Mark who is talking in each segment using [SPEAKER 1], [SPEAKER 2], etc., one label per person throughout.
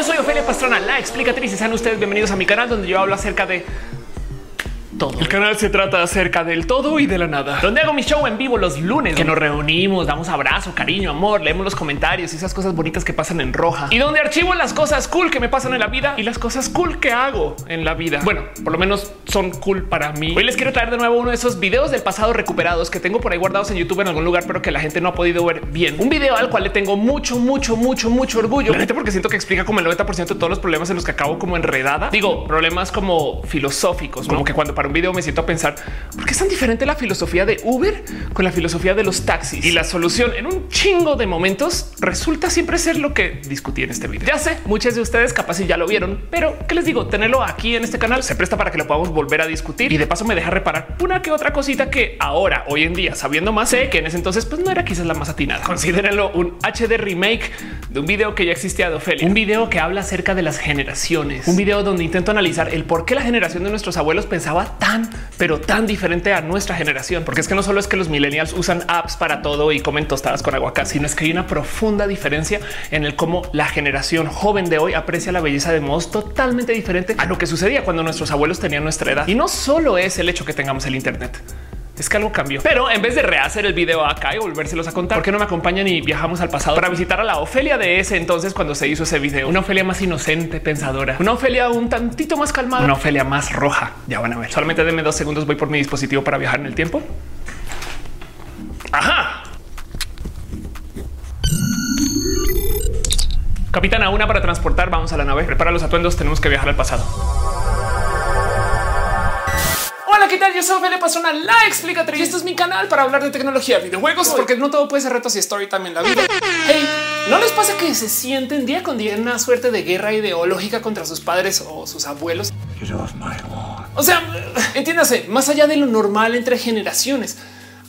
[SPEAKER 1] Yo soy Ofelia Pastrana, la explicatriz y sean ustedes bienvenidos a mi canal donde yo hablo acerca de todo. El canal se trata acerca del todo y de la nada, donde hago mi show en vivo los lunes, que nos reunimos, damos abrazo, cariño, amor, leemos los comentarios y esas cosas bonitas que pasan en roja y donde archivo las cosas cool que me pasan en la vida y las cosas cool que hago en la vida. Bueno, por lo menos son cool para mí. Hoy les quiero traer de nuevo uno de esos videos del pasado recuperados que tengo por ahí guardados en YouTube en algún lugar, pero que la gente no ha podido ver bien. Un video al cual le tengo mucho, mucho, mucho, mucho orgullo. La gente porque siento que explica como el 90% de todos los problemas en los que acabo como enredada. Digo, problemas como filosóficos, como que cuando para un video me siento a pensar por qué es tan diferente la filosofía de Uber con la filosofía de los taxis y la solución en un chingo de momentos resulta siempre ser lo que discutí en este video. Ya sé, muchos de ustedes capaz y ya lo vieron, pero qué les digo, tenerlo aquí en este canal se presta para que lo podamos volver a discutir y de paso me deja reparar una que otra cosita que ahora, hoy en día, sabiendo más, sé que en ese entonces pues no era quizás la más atinada. Considérenlo un HD remake de un video que ya existía de Ofelia, un video que habla acerca de las generaciones, un video donde intento analizar el por qué la generación de nuestros abuelos pensaba tan pero tan diferente a nuestra generación, porque es que no solo es que los millennials usan apps para todo y comen tostadas con aguacate, sino es que hay una profunda diferencia en el cómo la generación joven de hoy aprecia la belleza de modos totalmente diferente a lo que sucedía cuando nuestros abuelos tenían nuestra edad. Y no solo es el hecho que tengamos el Internet es que algo cambió. Pero en vez de rehacer el video acá y volvérselos a contar, ¿por qué no me acompañan y viajamos al pasado para visitar a la Ofelia de ese entonces cuando se hizo ese video? Una Ofelia más inocente, pensadora, una Ofelia un tantito más calmada, una Ofelia más roja. Ya van a ver. Solamente denme dos segundos, voy por mi dispositivo para viajar en el tiempo. Ajá. Capitana, una para transportar. Vamos a la nave. Prepara los atuendos. Tenemos que viajar al pasado. ¿Qué tal? Yo soy Ophelia Pastrana, la explicatriz. Y esto es mi canal para hablar de tecnología, videojuegos, porque no todo puede ser retos y story también la vida. Hey, ¿no les pasa que se sienten día con día en una suerte de guerra ideológica contra sus padres o sus abuelos? O sea, entiéndase, más allá de lo normal entre generaciones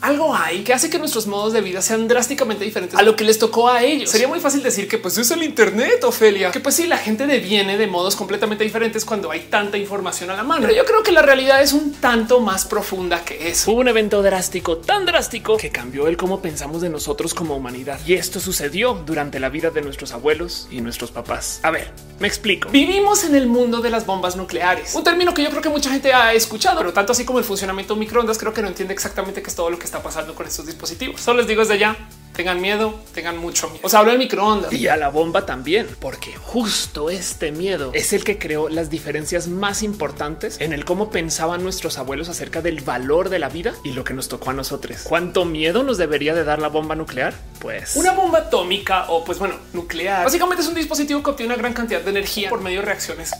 [SPEAKER 1] algo hay que hace que nuestros modos de vida sean drásticamente diferentes a lo que les tocó a ellos. Sería muy fácil decir que pues es el Internet, Ofelia, que pues sí, la gente deviene de modos completamente diferentes cuando hay tanta información a la mano. Pero yo creo que la realidad es un tanto más profunda que eso. Hubo un evento drástico, tan drástico que cambió el cómo pensamos de nosotros como humanidad. Y esto sucedió durante la vida de nuestros abuelos y nuestros papás. A ver, me explico. Vivimos en el mundo de las bombas nucleares, un término que yo creo que mucha gente ha escuchado, pero tanto así como el funcionamiento de microondas, creo que no entiende exactamente qué es todo lo que está pasando con estos dispositivos. Solo les digo desde ya, tengan miedo, tengan mucho miedo. Os hablo del microondas y a la bomba también, porque justo este miedo es el que creó las diferencias más importantes en el cómo pensaban nuestros abuelos acerca del valor de la vida y lo que nos tocó a nosotros. ¿Cuánto miedo nos debería de dar la bomba nuclear? Pues una bomba atómica o pues bueno, nuclear. Básicamente es un dispositivo que obtiene una gran cantidad de energía por medio de reacciones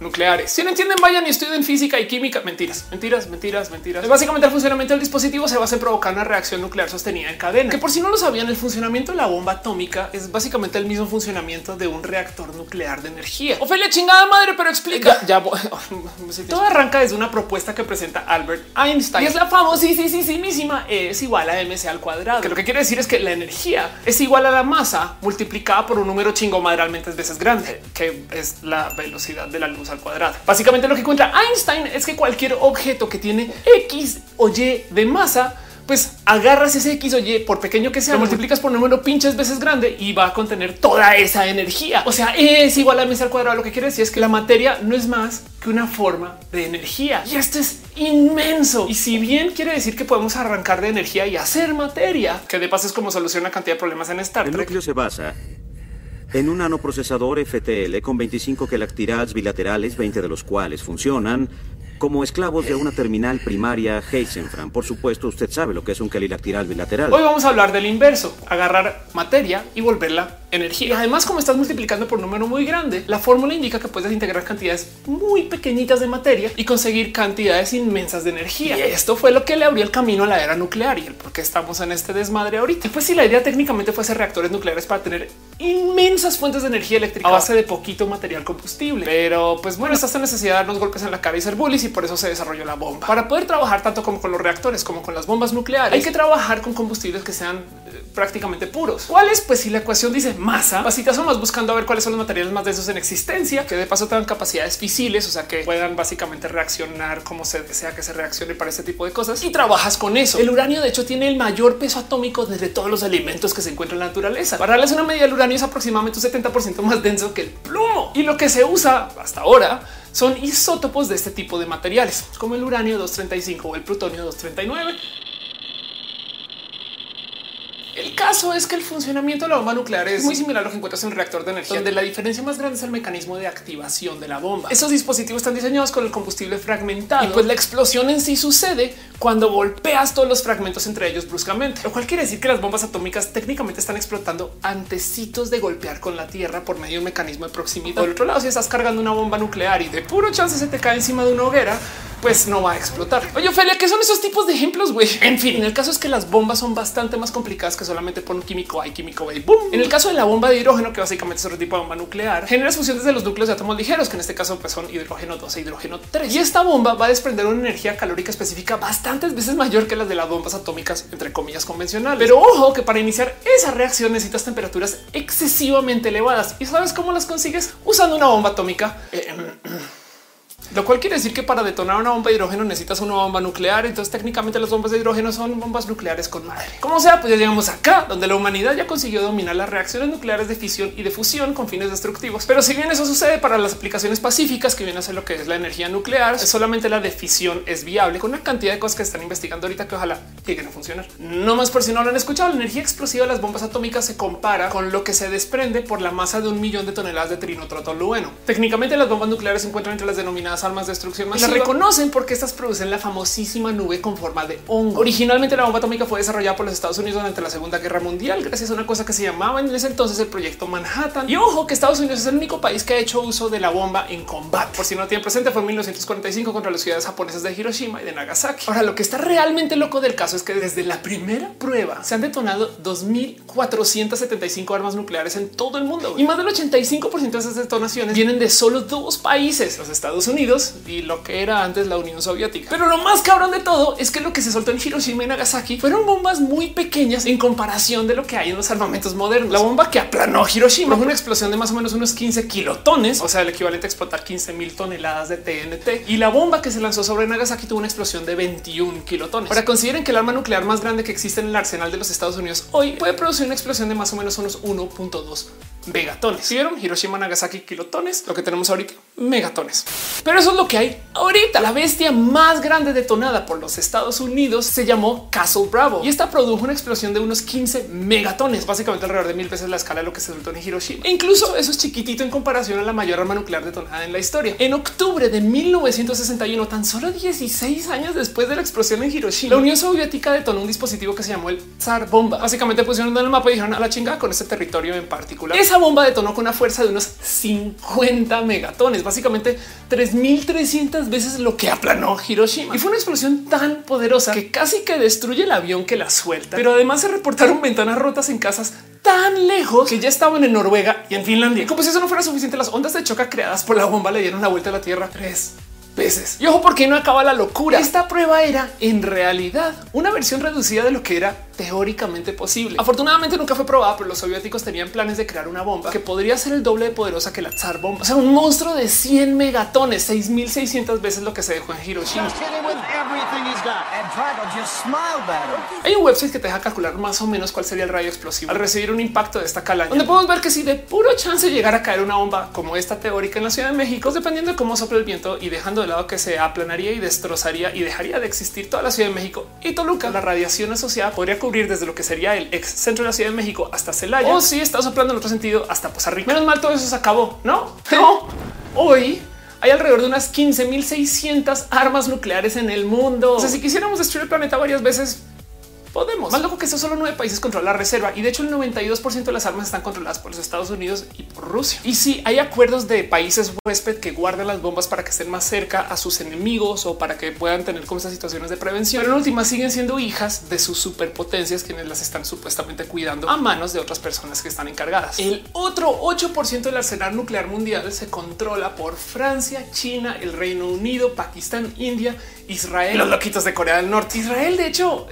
[SPEAKER 1] nucleares. Si no entienden, vayan y estudien física y química. Mentiras, mentiras, mentiras, mentiras. Básicamente el funcionamiento del dispositivo se basa en provocar una reacción nuclear sostenida en cadena. Que por si no lo sabían, el funcionamiento de la bomba atómica es básicamente el mismo funcionamiento de un reactor nuclear de energía. Ofelia, chingada madre, pero explica. Ya, todo arranca desde una propuesta que presenta Albert Einstein. Y es la famosísima E es igual a mc al cuadrado. Que lo que quiere decir es que la energía es igual a la masa multiplicada por un número chingo madralmente veces grande, que es la velocidad de la luz al cuadrado. Básicamente lo que encuentra Einstein es que cualquier objeto que tiene X o Y de masa pues agarras ese X o Y por pequeño que sea, lo multiplicas por número pinches veces grande y va a contener toda esa energía. O sea, es igual a mesa al cuadrado. Lo que quiere decir es que la materia no es más que una forma de energía y esto es inmenso. Y si bien quiere decir que podemos arrancar de energía y hacer materia, que de paso es como soluciona cantidad de problemas en Star Trek.
[SPEAKER 2] El núcleo se basa en un nanoprocesador FTL con 25 quelactirads bilaterales, 20 de los cuales funcionan como esclavos de una terminal primaria Heisenfran. Por supuesto, usted sabe lo que es un quelilactiral bilateral.
[SPEAKER 1] Hoy vamos a hablar del inverso, agarrar materia y volverla energía. Y además, como estás multiplicando por un número muy grande, la fórmula indica que puedes integrar cantidades muy pequeñitas de materia y conseguir cantidades inmensas de energía. Y esto fue lo que le abrió el camino a la era nuclear y el por qué estamos en este desmadre ahorita. Pues si la idea técnicamente fue hacer reactores nucleares para tener inmensas fuentes de energía eléctrica a base de poquito material combustible. Pero pues bueno, esta necesidad de darnos golpes en la cara y ser bullies y por eso se desarrolló la bomba. Para poder trabajar tanto como con los reactores como con las bombas nucleares, hay que trabajar con combustibles que sean prácticamente puros. ¿Cuáles? Pues si la ecuación dice masa, básicamente más buscando a ver cuáles son los materiales más densos en existencia, que de paso tengan capacidades fisiles, o sea, que puedan básicamente reaccionar como se desea que se reaccione para este tipo de cosas y trabajas con eso. El uranio, de hecho, tiene el mayor peso atómico desde todos los alimentos que se encuentran en la naturaleza. Para darles una medida, el uranio es aproximadamente un 70% más denso que el plomo y lo que se usa hasta ahora son isótopos de este tipo de materiales, como el uranio 235 o el plutonio 239. El caso es que el funcionamiento de la bomba nuclear es muy similar a lo que encuentras en un reactor de energía, donde la diferencia más grande es el mecanismo de activación de la bomba. Esos dispositivos están diseñados con el combustible fragmentado. Y pues la explosión en sí sucede cuando golpeas todos los fragmentos entre ellos bruscamente, lo cual quiere decir que las bombas atómicas técnicamente están explotando antecitos de golpear con la tierra por medio de un mecanismo de proximidad. Por otro lado, si estás cargando una bomba nuclear y de puro chance se te cae encima de una hoguera, pues no va a explotar. Oye, Ophelia, ¿qué son esos tipos de ejemplos? Güey, en fin, en el caso es que las bombas son bastante más complicadas que solamente por un químico A y químico B. Boom. En el caso de la bomba de hidrógeno, que básicamente es otro tipo de bomba nuclear, genera fusiones de los núcleos de átomos ligeros, que en este caso pues, son hidrógeno 2 e hidrógeno 3. Y esta bomba va a desprender una energía calórica específica bastantes veces mayor que las de las bombas atómicas, entre comillas, convencionales. Pero ojo que para iniciar esa reacción necesitas temperaturas excesivamente elevadas. ¿Y sabes cómo las consigues? Usando una bomba atómica. Eh, lo cual quiere decir que para detonar una bomba de hidrógeno necesitas una bomba nuclear. Entonces técnicamente las bombas de hidrógeno son bombas nucleares con madre. Como sea, pues ya llegamos acá, donde la humanidad ya consiguió dominar las reacciones nucleares de fisión y de fusión con fines destructivos. Pero si bien eso sucede para las aplicaciones pacíficas, que viene a ser lo que es la energía nuclear, solamente la de fisión es viable con una cantidad de cosas que están investigando ahorita que ojalá lleguen a funcionar. No más por si no lo han escuchado, la energía explosiva de las bombas atómicas se compara con lo que se desprende por la masa de un millón de toneladas de trinotrotolueno. Técnicamente las bombas nucleares se encuentran entre las denominadas armas de destrucción masiva. La reconocen porque estas producen la famosísima nube con forma de hongo. Originalmente la bomba atómica fue desarrollada por los Estados Unidos durante la Segunda Guerra Mundial gracias a una cosa que se llamaba en ese entonces el proyecto Manhattan. Y ojo que Estados Unidos es el único país que ha hecho uso de la bomba en combate. Por si no lo tienen presente, fue en 1945 contra las ciudades japonesas de Hiroshima y de Nagasaki. Ahora, lo que está realmente loco del caso es que desde la primera prueba se han detonado 2475 armas nucleares en todo el mundo y más del 85% de esas detonaciones vienen de solo dos países, los Estados Unidos y lo que era antes la Unión Soviética. Pero lo más cabrón de todo es que lo que se soltó en Hiroshima y Nagasaki fueron bombas muy pequeñas en comparación de lo que hay en los armamentos modernos. La bomba que aplanó Hiroshima fue una explosión de más o menos unos 15 kilotones, o sea, el equivalente a explotar 15 mil toneladas de TNT. Y la bomba que se lanzó sobre Nagasaki tuvo una explosión de 21 kilotones. Ahora consideren que el arma nuclear más grande que existe en el arsenal de los Estados Unidos hoy puede producir una explosión de más o menos unos 1.2 megatones. Si vieron Hiroshima, Nagasaki, kilotones, lo que tenemos ahorita, megatones. Pero eso es lo que hay ahorita. La bestia más grande detonada por los Estados Unidos se llamó Castle Bravo y esta produjo una explosión de unos 15 megatones, básicamente alrededor de mil veces la escala de lo que se soltó en Hiroshima. E incluso eso es chiquitito en comparación a la mayor arma nuclear detonada en la historia. En octubre de 1961, tan solo 16 años después de la explosión en Hiroshima, la Unión Soviética detonó un dispositivo que se llamó el Tsar Bomba. Básicamente pusieron en el mapa y dijeron a la chingada con este territorio en particular. Esa bomba detonó con una fuerza de unos 50 megatones, básicamente 3300 veces lo que aplanó Hiroshima. Y fue una explosión tan poderosa que casi que destruye el avión que la suelta. Pero además se reportaron ventanas rotas en casas tan lejos que ya estaban en Noruega y en Finlandia. Como si eso no fuera suficiente, las ondas de choque creadas por la bomba le dieron la vuelta a la Tierra tres veces. Y ojo, porque no acaba la locura. Esta prueba era en realidad una versión reducida de lo que era teóricamente posible. Afortunadamente nunca fue probada, pero los soviéticos tenían planes de crear una bomba que podría ser el doble de poderosa que la Tsar bomba. O sea, un monstruo de 100 megatones, 6600 veces lo que se dejó en Hiroshima. Hay un website que te deja calcular más o menos cuál sería el rayo explosivo al recibir un impacto de esta calaña, donde podemos ver que si de puro chance llegara a caer una bomba como esta teórica en la Ciudad de México, pues dependiendo de cómo sopla el viento y dejando de lado que se aplanaría y destrozaría y dejaría de existir toda la Ciudad de México y Toluca, la radiación asociada podría cubrir desde lo que sería el ex centro de la Ciudad de México hasta Celaya o si está soplando en otro sentido hasta Poza Rica. Menos mal todo eso se acabó, ¿no? No. Hoy hay alrededor de unas 15.600 armas nucleares en el mundo. O sea, si quisiéramos destruir el planeta varias veces, podemos. Más loco que eso solo nueve países controlan la reserva y de hecho el 92% de las armas están controladas por los Estados Unidos y por Rusia. Y si hay acuerdos de países huésped que guardan las bombas para que estén más cerca a sus enemigos o para que puedan tener como esas situaciones de prevención. Pero en última siguen siendo hijas de sus superpotencias quienes las están supuestamente cuidando a manos de otras personas que están encargadas. El otro 8% del arsenal nuclear mundial se controla por Francia, China, el Reino Unido, Pakistán, India, Israel, los loquitos de Corea del Norte. Israel, de hecho,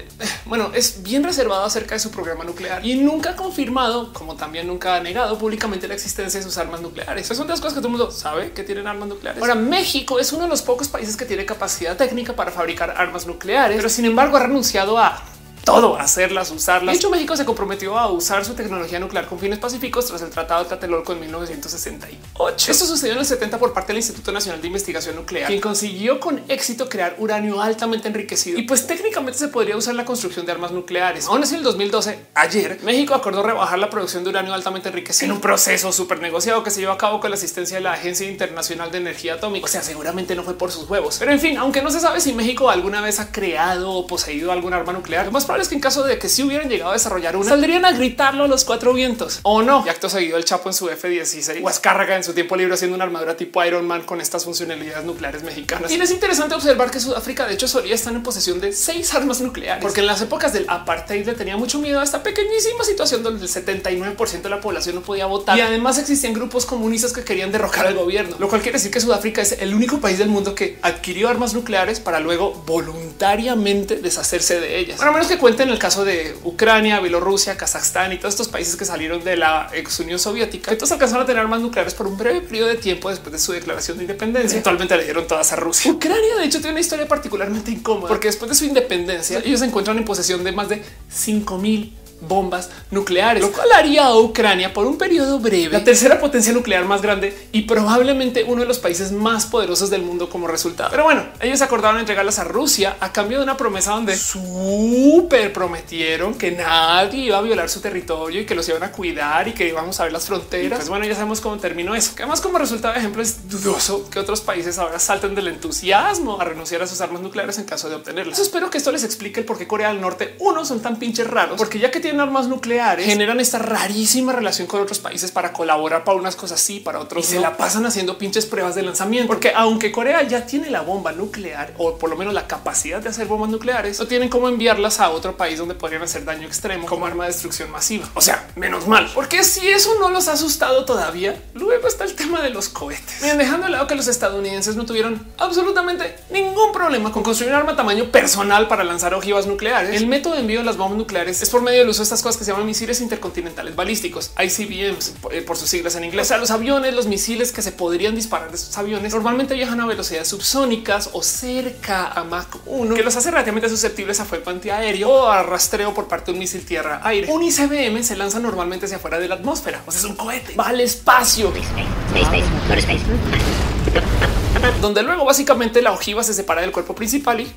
[SPEAKER 1] bueno, es bien reservado acerca de su programa nuclear y nunca ha confirmado, como también nunca ha negado públicamente la existencia de sus armas nucleares. Esas son las cosas que todo el mundo sabe que tienen armas nucleares. Ahora, México es uno de los pocos países que tiene capacidad técnica para fabricar armas nucleares, pero sin embargo ha renunciado a todo, hacerlas, usarlas. De hecho, México se comprometió a usar su tecnología nuclear con fines pacíficos tras el Tratado de Tlatelolco en 1968. Esto sucedió en el 70 por parte del Instituto Nacional de Investigación Nuclear, quien consiguió con éxito crear uranio altamente enriquecido y pues técnicamente se podría usar la construcción de armas nucleares. Aún así, en el 2012, ayer, México acordó rebajar la producción de uranio altamente enriquecido en un proceso súper negociado que se llevó a cabo con la asistencia de la Agencia Internacional de Energía Atómica. O sea, seguramente no fue por sus huevos, pero en fin, aunque no se sabe si México alguna vez ha creado o poseído algún arma nuclear, lo probable es que en caso de que si hubieran llegado a desarrollar una, saldrían a gritarlo a los cuatro vientos o no. Y acto seguido, el Chapo en su F-16 o Azcárraga en su tiempo libre haciendo una armadura tipo Iron Man con estas funcionalidades nucleares mexicanas. Y es interesante observar que Sudáfrica, de hecho, solía estar en posesión de seis armas nucleares, porque en las épocas del apartheid le tenía mucho miedo a esta pequeñísima situación donde el 79% de la población no podía votar y además existían grupos comunistas que querían derrocar al gobierno, lo cual quiere decir que Sudáfrica es el único país del mundo que adquirió armas nucleares para luego voluntariamente deshacerse de ellas. Para menos que cuenten el caso de Ucrania, Bielorrusia, Kazajstán y todos estos países que salieron de la ex Unión Soviética. Entonces alcanzaron a tener armas nucleares por un breve periodo de tiempo después de su declaración de independencia. Actualmente le dieron todas a Rusia. Ucrania, de hecho, tiene una historia particularmente incómoda porque después de su independencia, ellos se encuentran en posesión de más de 5 mil bombas nucleares, lo cual haría a Ucrania por un periodo breve la tercera potencia nuclear más grande y probablemente uno de los países más poderosos del mundo como resultado. Pero bueno, ellos acordaron entregarlas a Rusia a cambio de una promesa donde súper prometieron que nadie iba a violar su territorio y que los iban a cuidar y que íbamos a ver las fronteras. pues bueno, ya sabemos cómo terminó eso. Que además como resultado de ejemplo es dudoso que otros países ahora salten del entusiasmo a renunciar a sus armas nucleares en caso de obtenerlas. espero que esto les explique el por qué Corea del Norte uno son tan pinches raros, porque ya que tienen armas nucleares generan esta rarísima relación con otros países para colaborar para unas cosas sí, para otros y se la pasan haciendo pinches pruebas de lanzamiento. Porque aunque Corea ya tiene la bomba nuclear o por lo menos la capacidad de hacer bombas nucleares, no tienen cómo enviarlas a otro país donde podrían hacer daño extremo como arma de destrucción masiva. O sea, menos mal, porque si eso no los ha asustado todavía, luego está el tema de los cohetes. Miren, dejando de lado que los estadounidenses no tuvieron absolutamente ningún problema con construir un arma tamaño personal para lanzar ojivas nucleares. El método de envío de las bombas nucleares es por medio del uso estas cosas que se llaman misiles intercontinentales balísticos, ICBMs eh, por sus siglas en inglés. O sea, los aviones, los misiles que se podrían disparar de estos aviones normalmente viajan a velocidades subsónicas o cerca a Mach 1, que los hace relativamente susceptibles a fuego antiaéreo o a rastreo por parte de un misil tierra-aire. Un ICBM se lanza normalmente hacia afuera de la atmósfera, o sea, es un cohete, va al espacio. donde luego básicamente la ojiva se separa del cuerpo principal y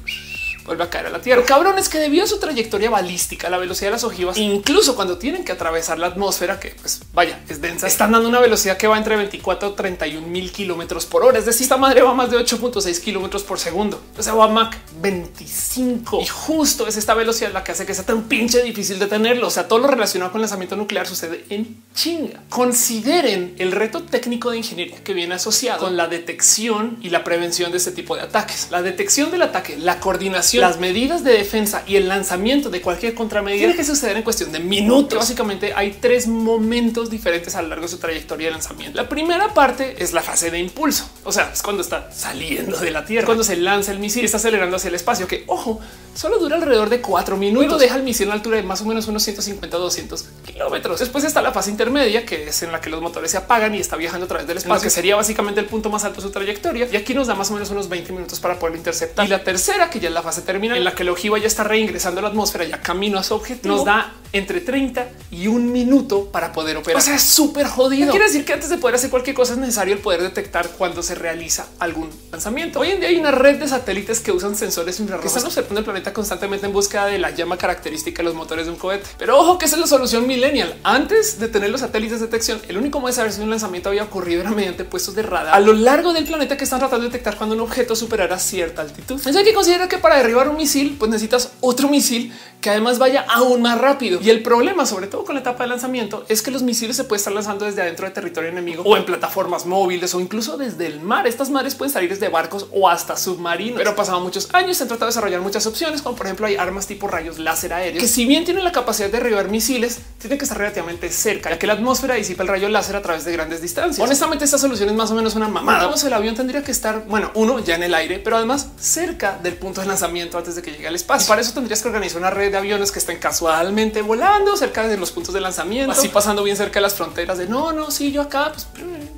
[SPEAKER 1] vuelve a caer a la tierra. cabrón es que debido a su trayectoria balística, la velocidad de las ojivas, incluso cuando tienen que atravesar la atmósfera, que pues vaya, es densa, están dando una velocidad que va entre 24 o 31 mil kilómetros por hora. Es decir, esta madre va más de 8.6 kilómetros por segundo. O sea, va a Mach 25 y justo es esta velocidad la que hace que sea tan pinche difícil de tenerlo. O sea, todo lo relacionado con lanzamiento nuclear sucede en chinga. Consideren el reto técnico de ingeniería que viene asociado con la detección y la prevención de este tipo de ataques. La detección del ataque, la coordinación, las medidas de defensa y el lanzamiento de cualquier contramedida tiene que suceder en cuestión de minutos. Básicamente hay tres momentos diferentes a lo largo de su trayectoria de lanzamiento. La primera parte es la fase de impulso, o sea, es cuando está saliendo de la tierra, cuando se lanza el misil, y está acelerando hacia el espacio, que ojo, solo dura alrededor de cuatro minutos. Luego deja el misil a una altura de más o menos unos 150 200 kilómetros. Después está la fase intermedia, que es en la que los motores se apagan y está viajando a través del espacio, que sería básicamente el punto más alto de su trayectoria. Y aquí nos da más o menos unos 20 minutos para poderlo interceptar. Y la tercera, que ya es la fase terminal, en la que la ojiva ya está reingresando a la atmósfera, ya camino a su objetivo, nos da entre 30 y un minuto para poder operar. O sea, es súper jodido. Quiere decir que antes de poder hacer cualquier cosa es necesario el poder detectar cuando se realiza algún lanzamiento. Hoy en día hay una red de satélites que usan sensores infrarrojos que están observando el planeta constantemente en búsqueda de la llama característica de los motores de un cohete. Pero ojo que esa es la solución millennial. Antes de tener los satélites de detección, el único modo de saber si un lanzamiento había ocurrido era mediante puestos de radar a lo largo del planeta que están tratando de detectar cuando un objeto superara cierta altitud. Eso hay que considerar que para derribar un misil, pues necesitas otro misil que además vaya aún más rápido. Y el problema, sobre todo con la etapa de lanzamiento, es que los misiles se pueden estar lanzando desde adentro de territorio enemigo o en plataformas móviles o incluso desde el mar. Estas mares pueden salir desde barcos o hasta submarinos. Pero pasado muchos años se han tratado de desarrollar muchas opciones, como por ejemplo hay armas tipo rayos láser aéreos, que si bien tienen la capacidad de derribar misiles, tienen que estar relativamente cerca, ya que la atmósfera disipa el rayo láser a través de grandes distancias. Honestamente, esta solución es más o menos una mamada. el avión tendría que estar, bueno, uno ya en el aire, pero además cerca del punto de lanzamiento antes de que llegue al espacio. para eso tendrías que organizar una red de aviones que estén casualmente volando cerca de los puntos de lanzamiento, así pasando bien cerca de las fronteras de no, no, sí, yo acá, pues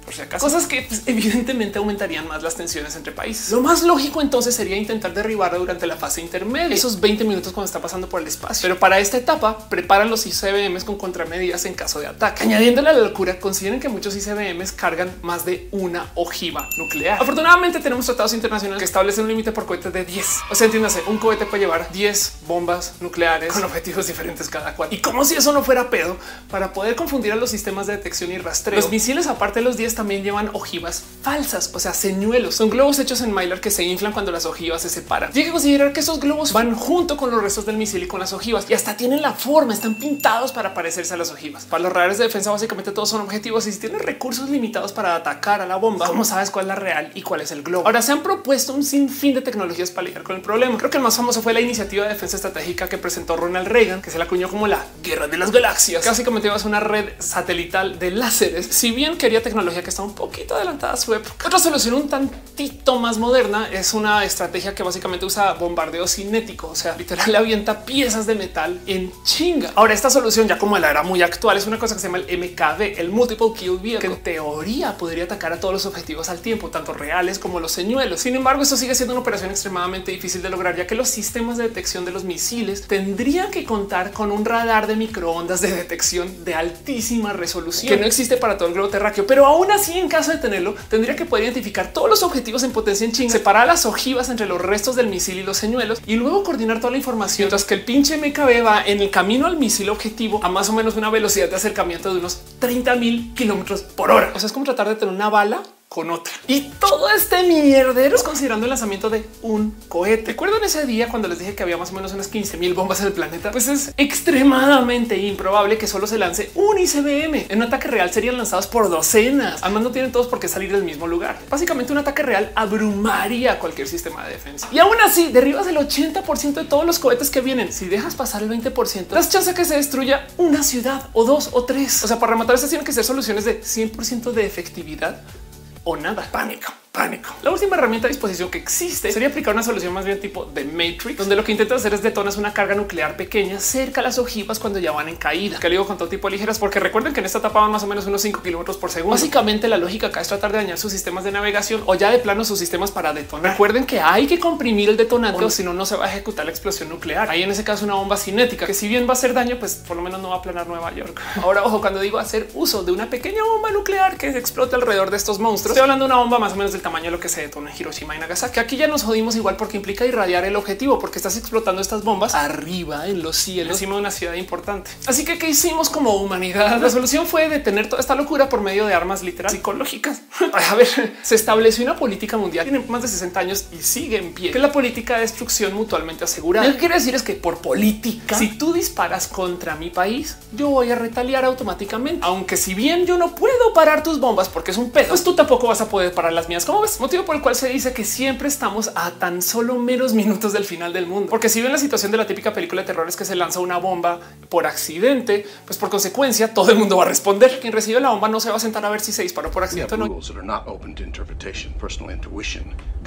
[SPEAKER 1] por si acaso. Cosas que pues, evidentemente aumentarían más las tensiones entre países. Lo más lógico entonces sería intentar derribarla durante la fase intermedia, esos 20 minutos cuando está pasando por el espacio. Pero para esta etapa preparan los ICBMs con contramedidas en caso de ataque. Añadiendo a la locura, consideren que muchos ICBMs cargan más de una ojiva nuclear. Afortunadamente tenemos tratados internacionales que establecen un límite por cohete de 10. O sea, un cohete puede llevar 10 bombas nucleares con objetivos diferentes cada cual. Y como si eso no fuera pedo, para poder confundir a los sistemas de detección y rastreo, los misiles aparte de los 10 también llevan ojivas falsas, o sea, señuelos. Son globos hechos en Mylar que se inflan cuando las ojivas se separan. Llega a considerar que esos globos van junto con los restos del misil y con las ojivas y hasta tienen la forma, están pintados para parecerse a las ojivas. Para los radares de defensa, básicamente todos son objetivos y si tienes recursos limitados para atacar a la bomba, ¿cómo sabes cuál es la real y cuál es el globo? Ahora se han propuesto un sinfín de tecnologías para lidiar con el problema. Creo que el más famoso fue la iniciativa de defensa estratégica que presentó Ronald Reagan, que se la acuñó como la guerra de las galaxias. Básicamente ibas a una red satelital de láseres. Si bien quería tecnología que está un poquito adelantada a su época, otra solución un tantito más moderna es una estrategia que básicamente usa bombardeo cinético, o sea, literal le avienta piezas de metal en chinga. Ahora, esta solución ya como la era muy actual es una cosa que se llama el MKB, el Multiple Kill Vehicle, que en teoría podría atacar a todos los objetivos al tiempo, tanto reales como los señuelos. Sin embargo, esto sigue siendo una operación extremadamente difícil de lograr, ya que los sistemas de detección de los misiles tendrían que contar con un radar de microondas de detección de altísima resolución que no existe para todo el globo terráqueo. Pero aún así, en caso de tenerlo, tendría que poder identificar todos los objetivos en potencia en chinga, separar las ojivas entre los restos del misil y los señuelos y luego coordinar toda la información. Mientras que el pinche MKB va en el camino al misil objetivo a más o menos una velocidad de acercamiento de unos 30 mil kilómetros por hora. O sea, es como tratar de tener una bala con otra. Y todo este mierdero es considerando el lanzamiento de un cohete. ¿Recuerdan ese día cuando les dije que había más o menos unas 15 mil bombas en el planeta? Pues es extremadamente improbable que solo se lance un ICBM. En un ataque real serían lanzados por docenas. Además no tienen todos por qué salir del mismo lugar. Básicamente un ataque real abrumaría cualquier sistema de defensa. Y aún así derribas el 80% de todos los cohetes que vienen. Si dejas pasar el 20%, las chances que se destruya una ciudad o dos o tres. O sea, para rematar esto tienen que ser soluciones de 100% de efectividad o nada. Pánico pánico. La última herramienta a disposición que existe sería aplicar una solución más bien tipo de Matrix, donde lo que intenta hacer es detonas una carga nuclear pequeña cerca a las ojivas cuando ya van en caída. Que le digo con todo tipo de ligeras, porque recuerden que en esta etapa van más o menos unos 5 kilómetros por segundo. Básicamente la lógica acá es tratar de dañar sus sistemas de navegación o ya de plano sus sistemas para detonar. Recuerden que hay que comprimir el detonante o si no, no se va a ejecutar la explosión nuclear. Hay en ese caso una bomba cinética que si bien va a hacer daño, pues por lo menos no va a planar Nueva York. Ahora, ojo, cuando digo hacer uso de una pequeña bomba nuclear que explota alrededor de estos monstruos, estoy hablando de una bomba más o menos del tamaño de lo que se detona Hiroshima y Nagasaki. Aquí ya nos jodimos igual porque implica irradiar el objetivo, porque estás explotando estas bombas arriba en los cielos, encima de una ciudad importante. Así que, ¿qué hicimos como humanidad? La solución fue detener toda esta locura por medio de armas literal psicológicas. A ver, se estableció una política mundial, tiene más de 60 años y sigue en pie, que es la política de destrucción mutuamente asegurada. Lo que quiere decir es que por política, si tú disparas contra mi país, yo voy a retaliar automáticamente. Aunque si bien yo no puedo parar tus bombas porque es un pedo, pues tú tampoco vas a poder parar las mías. ¿Cómo ves? Motivo por el cual se dice que siempre estamos a tan solo menos minutos del final del mundo. Porque si ven la situación de la típica película de terror es que se lanza una bomba por accidente, pues por consecuencia todo el mundo va a responder. Quien recibe la bomba no se va a sentar a ver si se disparó por accidente o no.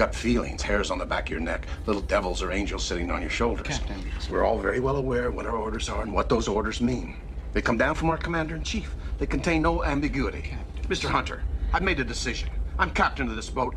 [SPEAKER 1] gut feelings, hairs on the back of your neck, little devils or angels sitting on your shoulders. Captain. We're all very well aware what our orders are and what those orders mean. They come down from our commander in chief. They contain no ambiguity. Mr. Hunter, I've made a decision. I'm captain of this boat.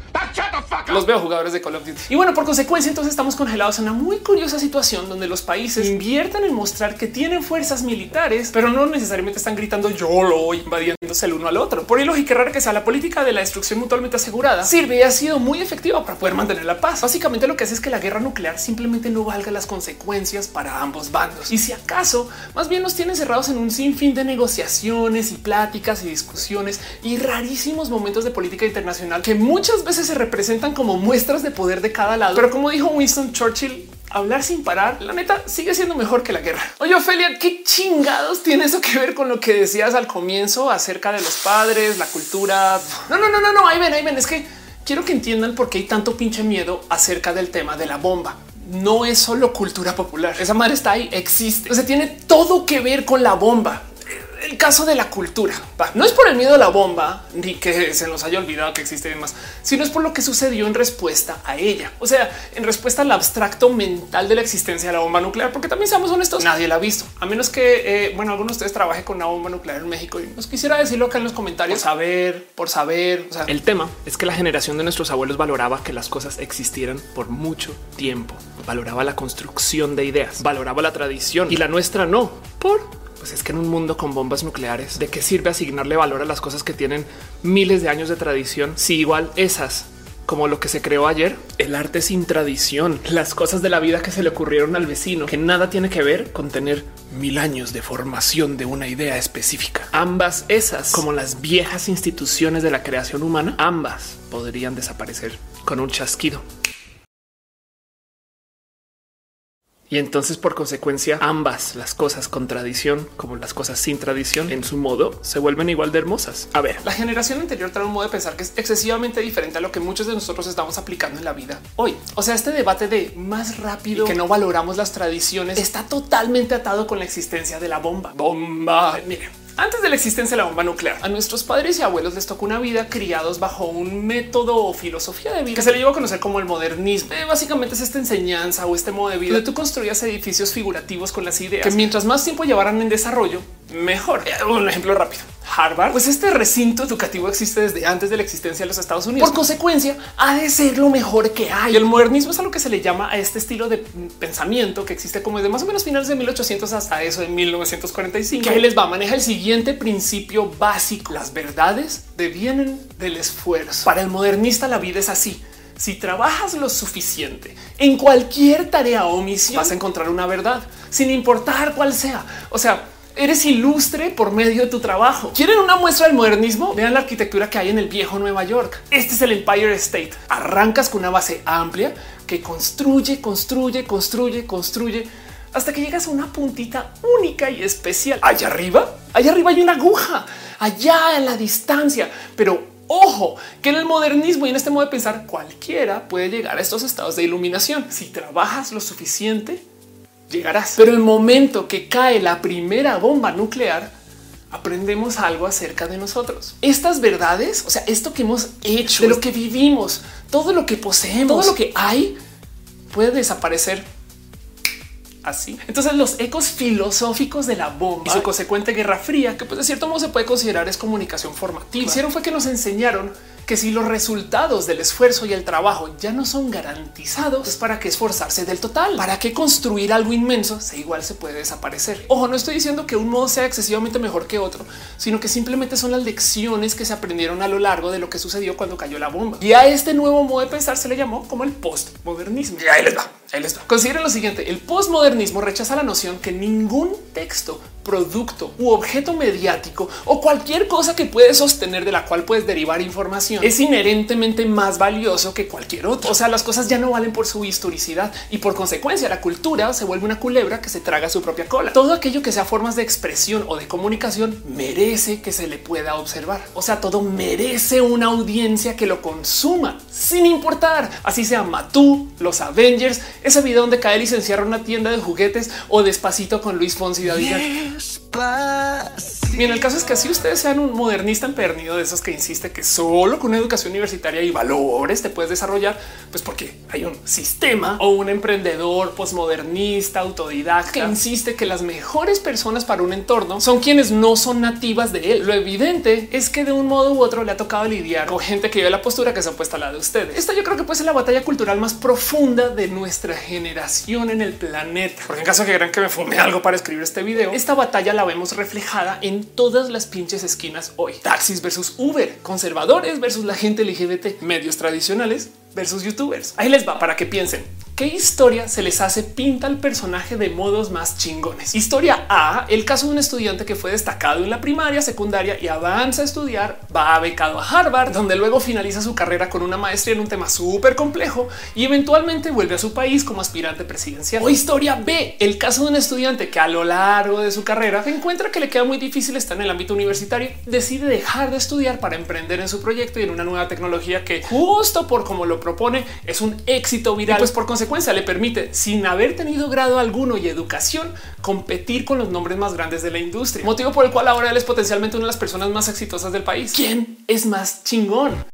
[SPEAKER 1] Los veo jugadores de Call of Duty. Y bueno, por consecuencia, entonces estamos congelados en una muy curiosa situación donde los países invierten en mostrar que tienen fuerzas militares, pero no necesariamente están gritando yo lo invadiéndose el uno al otro. Por lógica rara que sea la política de la destrucción mutuamente asegurada sirve y ha sido muy efectiva para poder mantener la paz. Básicamente lo que hace es que la guerra nuclear simplemente no valga las consecuencias para ambos bandos. Y si acaso, más bien nos tienen cerrados en un sinfín de negociaciones y pláticas y discusiones y rarísimos momentos de política internacional que muchas veces se representan como muestras de poder de cada lado. Pero como dijo Winston Churchill, hablar sin parar, la neta sigue siendo mejor que la guerra. Oye, Ofelia, ¿qué chingados tiene eso que ver con lo que decías al comienzo acerca de los padres, la cultura? No, no, no, no, no, ahí ven, ahí ven, es que quiero que entiendan por qué hay tanto pinche miedo acerca del tema de la bomba. No es solo cultura popular. Esa madre está ahí, existe. O sea, tiene todo que ver con la bomba el caso de la cultura. No es por el miedo a la bomba ni que se nos haya olvidado que existe más, sino es por lo que sucedió en respuesta a ella. O sea, en respuesta al abstracto mental de la existencia de la bomba nuclear, porque también seamos honestos, nadie la ha visto, a menos que, eh, bueno, algunos de ustedes trabaje con una bomba nuclear en México y nos quisiera decirlo acá en los comentarios. Por saber, por saber. O sea, el tema es que la generación de nuestros abuelos valoraba que las cosas existieran por mucho tiempo, valoraba la construcción de ideas, valoraba la tradición y la nuestra no por pues es que en un mundo con bombas nucleares, ¿de qué sirve asignarle valor a las cosas que tienen miles de años de tradición? Si igual esas como lo que se creó ayer, el arte sin tradición, las cosas de la vida que se le ocurrieron al vecino, que nada tiene que ver con tener mil años de formación de una idea específica. Ambas esas, como las viejas instituciones de la creación humana, ambas podrían desaparecer con un chasquido. Y entonces, por consecuencia, ambas las cosas con tradición como las cosas sin tradición en su modo se vuelven igual de hermosas. A ver, la generación anterior trae un modo de pensar que es excesivamente diferente a lo que muchos de nosotros estamos aplicando en la vida hoy. O sea, este debate de más rápido y que no valoramos las tradiciones está totalmente atado con la existencia de la bomba. Bomba. Miren, antes de la existencia de la bomba nuclear, a nuestros padres y abuelos les tocó una vida criados bajo un método o filosofía de vida que se le llevó a conocer como el modernismo. Eh, básicamente es esta enseñanza o este modo de vida donde tú construías edificios figurativos con las ideas que mientras más tiempo llevaran en desarrollo, mejor. Eh, un ejemplo rápido. Harvard, pues este recinto educativo existe desde antes de la existencia de los Estados Unidos. Por consecuencia, ha de ser lo mejor que hay. el modernismo es algo que se le llama a este estilo de pensamiento que existe como de más o menos finales de 1800 hasta eso de 1945. Que ahí les va, maneja el siguiente principio básico. Las verdades devienen del esfuerzo. Para el modernista la vida es así. Si trabajas lo suficiente en cualquier tarea o misión, vas a encontrar una verdad, sin importar cuál sea. O sea, Eres ilustre por medio de tu trabajo. ¿Quieren una muestra del modernismo? Vean la arquitectura que hay en el viejo Nueva York. Este es el Empire State. Arrancas con una base amplia que construye, construye, construye, construye hasta que llegas a una puntita única y especial. Allá arriba, allá arriba hay una aguja, allá en la distancia, pero Ojo, que en el modernismo y en este modo de pensar cualquiera puede llegar a estos estados de iluminación. Si trabajas lo suficiente, llegarás. Pero el momento que cae la primera bomba nuclear, aprendemos algo acerca de nosotros. Estas verdades, o sea, esto que hemos hecho, de lo que vivimos, todo lo que poseemos, todo lo que hay, puede desaparecer así. Entonces los ecos filosóficos de la bomba y su consecuente guerra fría, que pues de cierto modo se puede considerar es comunicación formativa, hicieron fue que nos enseñaron que si los resultados del esfuerzo y el trabajo ya no son garantizados, es para qué esforzarse del total, para qué construir algo inmenso, se igual se puede desaparecer. Ojo, no estoy diciendo que un modo sea excesivamente mejor que otro, sino que simplemente son las lecciones que se aprendieron a lo largo de lo que sucedió cuando cayó la bomba. Y a este nuevo modo de pensar se le llamó como el postmodernismo. Y ahí les va, ahí. Consideren lo siguiente, el postmodernismo rechaza la noción que ningún texto producto u objeto mediático o cualquier cosa que puedes sostener de la cual puedes derivar información es inherentemente más valioso que cualquier otro. O sea, las cosas ya no valen por su historicidad y por consecuencia la cultura se vuelve una culebra que se traga su propia cola. Todo aquello que sea formas de expresión o de comunicación merece que se le pueda observar. O sea, todo merece una audiencia que lo consuma sin importar. Así sea Matú, los Avengers, ese video donde cae licenciar una tienda de juguetes o despacito con Luis Fonsi y David. Yes, Bien, el caso es que si ustedes sean un modernista empernido de esos que insiste que solo con una educación universitaria y valores te puedes desarrollar, pues porque hay un sistema o un emprendedor postmodernista, autodidacta, que insiste que las mejores personas para un entorno son quienes no son nativas de él. Lo evidente es que de un modo u otro le ha tocado lidiar con gente que vive la postura que se ha puesto a la de ustedes. Esta yo creo que puede ser la batalla cultural más profunda de nuestra generación en el planeta. Porque en caso de que crean que me fume algo para escribir este video, esta batalla la vemos reflejada en todas las pinches esquinas hoy. Taxis versus Uber, conservadores versus la gente LGBT, medios tradicionales versus youtubers. Ahí les va para que piensen ¿Qué historia se les hace pinta al personaje de modos más chingones? Historia A, el caso de un estudiante que fue destacado en la primaria, secundaria y avanza a estudiar, va becado a Harvard, donde luego finaliza su carrera con una maestría en un tema súper complejo y eventualmente vuelve a su país como aspirante presidencial. O historia B, el caso de un estudiante que a lo largo de su carrera encuentra que le queda muy difícil estar en el ámbito universitario, decide dejar de estudiar para emprender en su proyecto y en una nueva tecnología que justo por como lo propone es un éxito viral, pues por le permite, sin haber tenido grado alguno y educación, competir con los nombres más grandes de la industria. Motivo por el cual ahora él es potencialmente una de las personas más exitosas del país. ¿Quién es más chingón?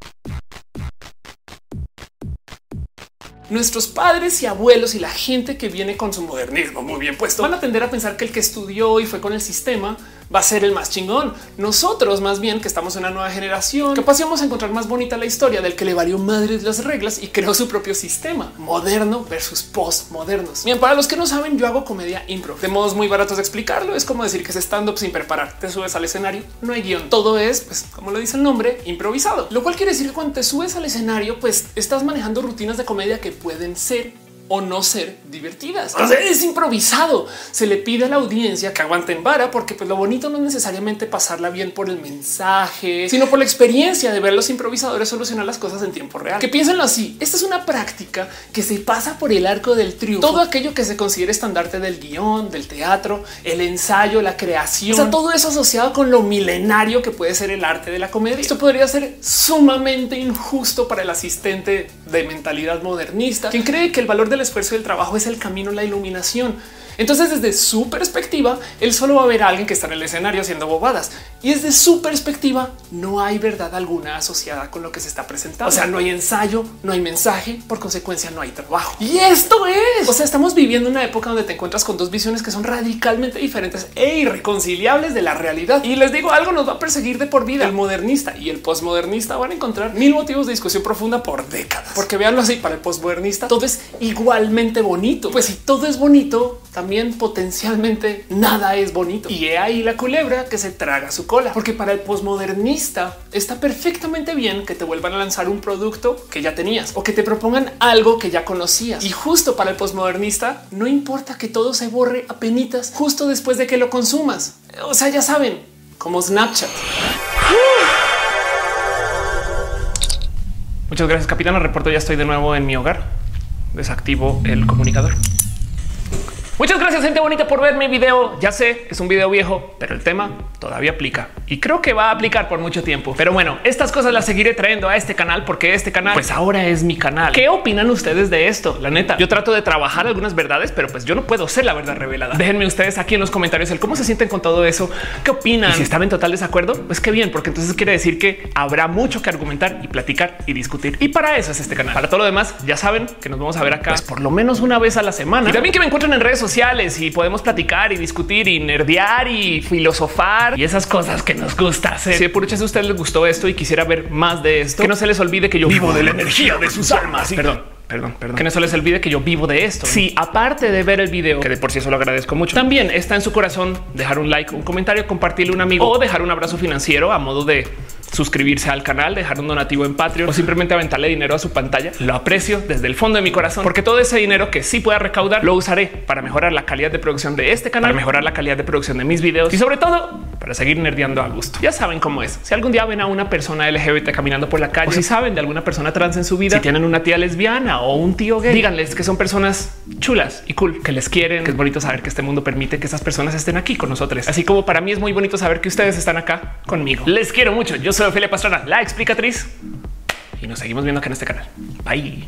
[SPEAKER 1] nuestros padres y abuelos y la gente que viene con su modernismo muy bien puesto van a tender a pensar que el que estudió y fue con el sistema va a ser el más chingón. Nosotros más bien que estamos en una nueva generación, capaz vamos a encontrar más bonita la historia del que le valió madres las reglas y creó su propio sistema moderno versus postmodernos. Bien, para los que no saben, yo hago comedia impro de modos muy baratos de explicarlo. Es como decir que es stand up sin preparar. Te subes al escenario, no hay guion. Todo es, pues, como lo dice el nombre, improvisado, lo cual quiere decir que cuando te subes al escenario, pues estás manejando rutinas de comedia que pueden ser o no ser divertidas. es improvisado. Se le pide a la audiencia que aguanten vara porque pues, lo bonito no es necesariamente pasarla bien por el mensaje, sino por la experiencia de ver a los improvisadores solucionar las cosas en tiempo real. Que piénsenlo así. Esta es una práctica que se pasa por el arco del triunfo. Todo aquello que se considera estandarte del guion, del teatro, el ensayo, la creación. Todo eso asociado con lo milenario que puede ser el arte de la comedia. Esto podría ser sumamente injusto para el asistente de mentalidad modernista, quien cree que el valor de esfuerzo del trabajo es el camino, la iluminación. Entonces, desde su perspectiva, él solo va a ver a alguien que está en el escenario haciendo bobadas y desde su perspectiva no hay verdad alguna asociada con lo que se está presentando. O sea, no hay ensayo, no hay mensaje, por consecuencia no hay trabajo. Y esto es, o sea, estamos viviendo una época donde te encuentras con dos visiones que son radicalmente diferentes e irreconciliables de la realidad. Y les digo algo, nos va a perseguir de por vida. El modernista y el postmodernista van a encontrar mil motivos de discusión profunda por décadas. Porque veanlo así, para el postmodernista todo es igualmente bonito. Pues si todo es bonito, también potencialmente nada es bonito. Y he ahí la culebra que se traga su cola, porque para el posmodernista está perfectamente bien que te vuelvan a lanzar un producto que ya tenías o que te propongan algo que ya conocías. Y justo para el posmodernista no importa que todo se borre a penitas justo después de que lo consumas. O sea, ya saben, como Snapchat. Muchas gracias, capitán. Reporto ya estoy de nuevo en mi hogar. Desactivo el comunicador. Muchas gracias, gente bonita, por ver mi video. Ya sé, es un video viejo, pero el tema todavía aplica y creo que va a aplicar por mucho tiempo. Pero bueno, estas cosas las seguiré trayendo a este canal porque este canal, pues ahora es mi canal. ¿Qué opinan ustedes de esto? La neta, yo trato de trabajar algunas verdades, pero pues yo no puedo ser la verdad revelada. Déjenme ustedes aquí en los comentarios el cómo se sienten con todo eso, qué opinan. Y si están en total desacuerdo, pues qué bien, porque entonces quiere decir que habrá mucho que argumentar y platicar y discutir. Y para eso es este canal. Para todo lo demás, ya saben que nos vamos a ver acá pues, por lo menos una vez a la semana. Y también que me encuentren en redes sociales sociales y podemos platicar y discutir y nerdear y filosofar y esas cosas que nos gusta hacer. Si por muchas a ustedes les gustó esto y quisiera ver más de esto, que no se les olvide que yo vivo de la energía de sus almas. Perdón. Perdón, perdón. Que no se les olvide que yo vivo de esto. Si aparte de ver el video, que de por sí eso lo agradezco mucho, también está en su corazón dejar un like, un comentario, compartirle a un amigo o dejar un abrazo financiero a modo de suscribirse al canal, dejar un donativo en Patreon o simplemente aventarle dinero a su pantalla. Lo aprecio desde el fondo de mi corazón porque todo ese dinero que sí pueda recaudar lo usaré para mejorar la calidad de producción de este canal, para mejorar la calidad de producción de mis videos y sobre todo para seguir nerdeando a gusto. Ya saben cómo es. Si algún día ven a una persona LGBT caminando por la calle si saben de alguna persona trans en su vida, si tienen una tía lesbiana o un tío gay, díganles que son personas chulas y cool, que les quieren, que es bonito saber que este mundo permite que esas personas estén aquí con nosotros. Así como para mí es muy bonito saber que ustedes están acá conmigo. Les quiero mucho. Yo soy Ophelia Pastrana, la explicatriz y nos seguimos viendo acá en este canal. Bye.